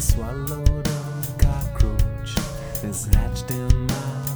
Swallowed a cockroach is hatched in my